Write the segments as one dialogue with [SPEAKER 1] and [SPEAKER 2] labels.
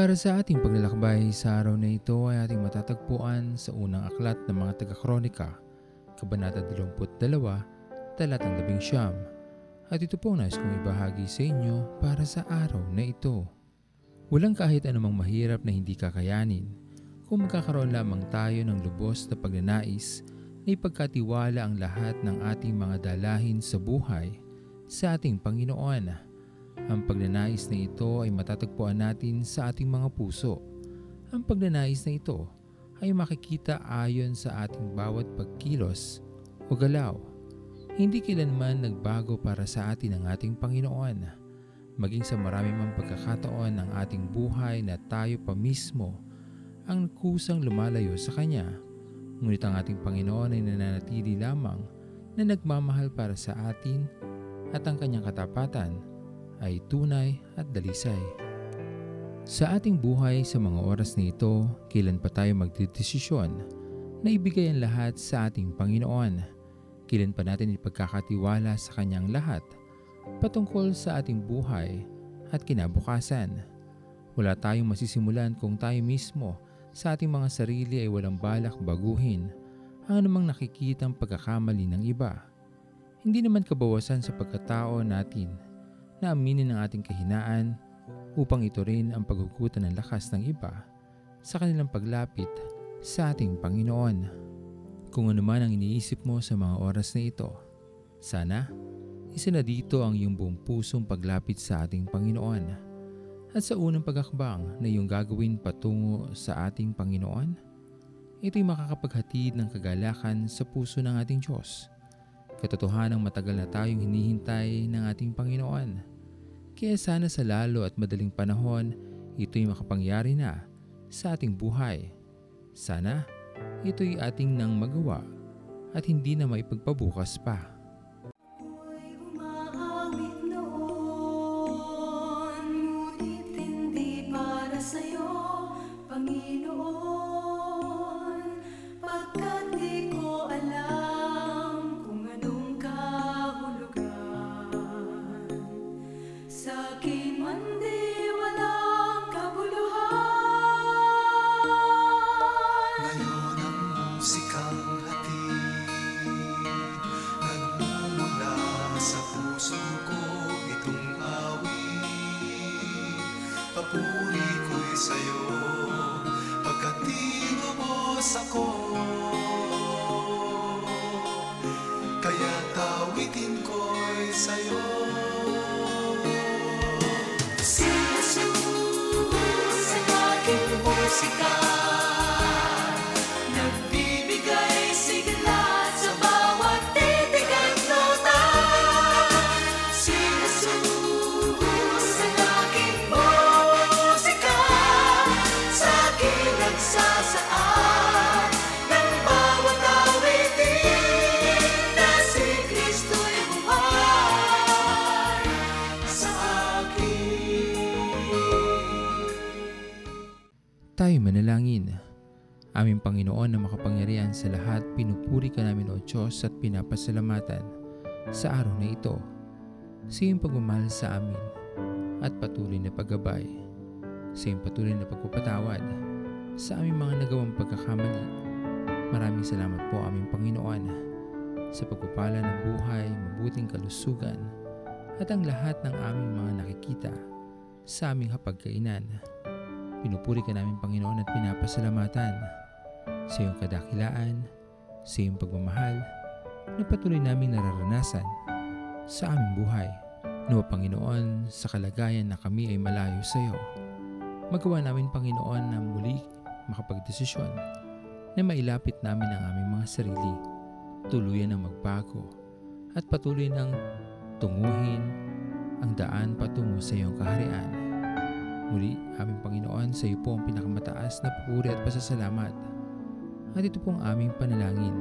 [SPEAKER 1] Para sa ating paglalakbay sa araw na ito ay ating matatagpuan sa unang aklat ng mga taga-kronika, Kabanata 22, talatang 11. At ito po nais kong ibahagi sa inyo para sa araw na ito. Walang kahit anumang mahirap na hindi kakayanin kung magkakaroon lamang tayo ng lubos na pagnanais na ipagkatiwala ang lahat ng ating mga dalahin sa buhay sa ating Panginoon. Ang pagnanais na ito ay matatagpuan natin sa ating mga puso. Ang pagnanais na ito ay makikita ayon sa ating bawat pagkilos o galaw. Hindi kailanman nagbago para sa atin ang ating Panginoon. Maging sa marami mang pagkakataon ng ating buhay na tayo pa mismo ang kusang lumalayo sa Kanya. Ngunit ang ating Panginoon ay nananatili lamang na nagmamahal para sa atin at ang Kanyang katapatan ay tunay at dalisay. Sa ating buhay sa mga oras na ito, kailan pa tayo magdedesisyon na ibigay ang lahat sa ating Panginoon? Kailan pa natin ipagkakatiwala sa Kanyang lahat patungkol sa ating buhay at kinabukasan? Wala tayong masisimulan kung tayo mismo sa ating mga sarili ay walang balak baguhin ang anumang nakikitang pagkakamali ng iba. Hindi naman kabawasan sa pagkatao natin na aminin ang ating kahinaan upang ito rin ang paghugutan ng lakas ng iba sa kanilang paglapit sa ating Panginoon. Kung ano man ang iniisip mo sa mga oras na ito, sana isa na dito ang iyong buong pusong paglapit sa ating Panginoon. At sa unang pagakbang na iyong gagawin patungo sa ating Panginoon, ito'y makakapaghatid ng kagalakan sa puso ng ating Diyos. Katotohanang matagal na tayong hinihintay ng ating Panginoon kaya sana sa lalo at madaling panahon, ito'y makapangyari na sa ating buhay. Sana ito'y ating nang magawa at hindi na maipagpabukas pa.
[SPEAKER 2] Ako'y umaawit noon, para sa'yo, Panginoon.
[SPEAKER 3] Tinubos ako. Kaya tawitin ko'y sa'yo.
[SPEAKER 2] Si Jesus ang aking musika
[SPEAKER 1] Tayo manalangin. Aming Panginoon na makapangyarihan sa lahat, pinupuri ka namin o Diyos at pinapasalamatan sa araw na ito. Sa iyong pagmamahal sa amin at patuloy na paggabay. Sa iyong patuloy na pagpapatawad sa aming mga nagawang pagkakamali. Maraming salamat po aming Panginoon sa pagpapala ng buhay, mabuting kalusugan at ang lahat ng aming mga nakikita sa aming hapagkainan. Pinupuri ka namin Panginoon at pinapasalamatan sa iyong kadakilaan, sa iyong pagmamahal na patuloy naming nararanasan sa aming buhay. Nawa Panginoon, sa kalagayan na kami ay malayo sa iyo. Magawa namin Panginoon na muli makapagdesisyon na mailapit namin ang aming mga sarili, tuluyan ng magbago at patuloy ng tunguhin ang daan patungo sa iyong kaharian. Muli, aming Panginoon, sa iyo po ang pinakamataas na puri at pasasalamat. At ito po ang aming panalangin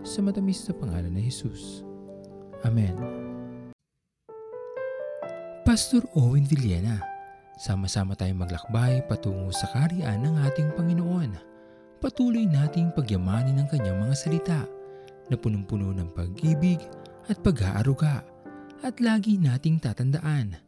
[SPEAKER 1] sa matamis na pangalan ni Jesus. Amen. Pastor Owen Villena, sama-sama tayong maglakbay patungo sa kaharian ng ating Panginoon. Patuloy nating pagyamanin ang kanyang mga salita na punong-puno ng pag-ibig at pag-aaruga. At lagi nating tatandaan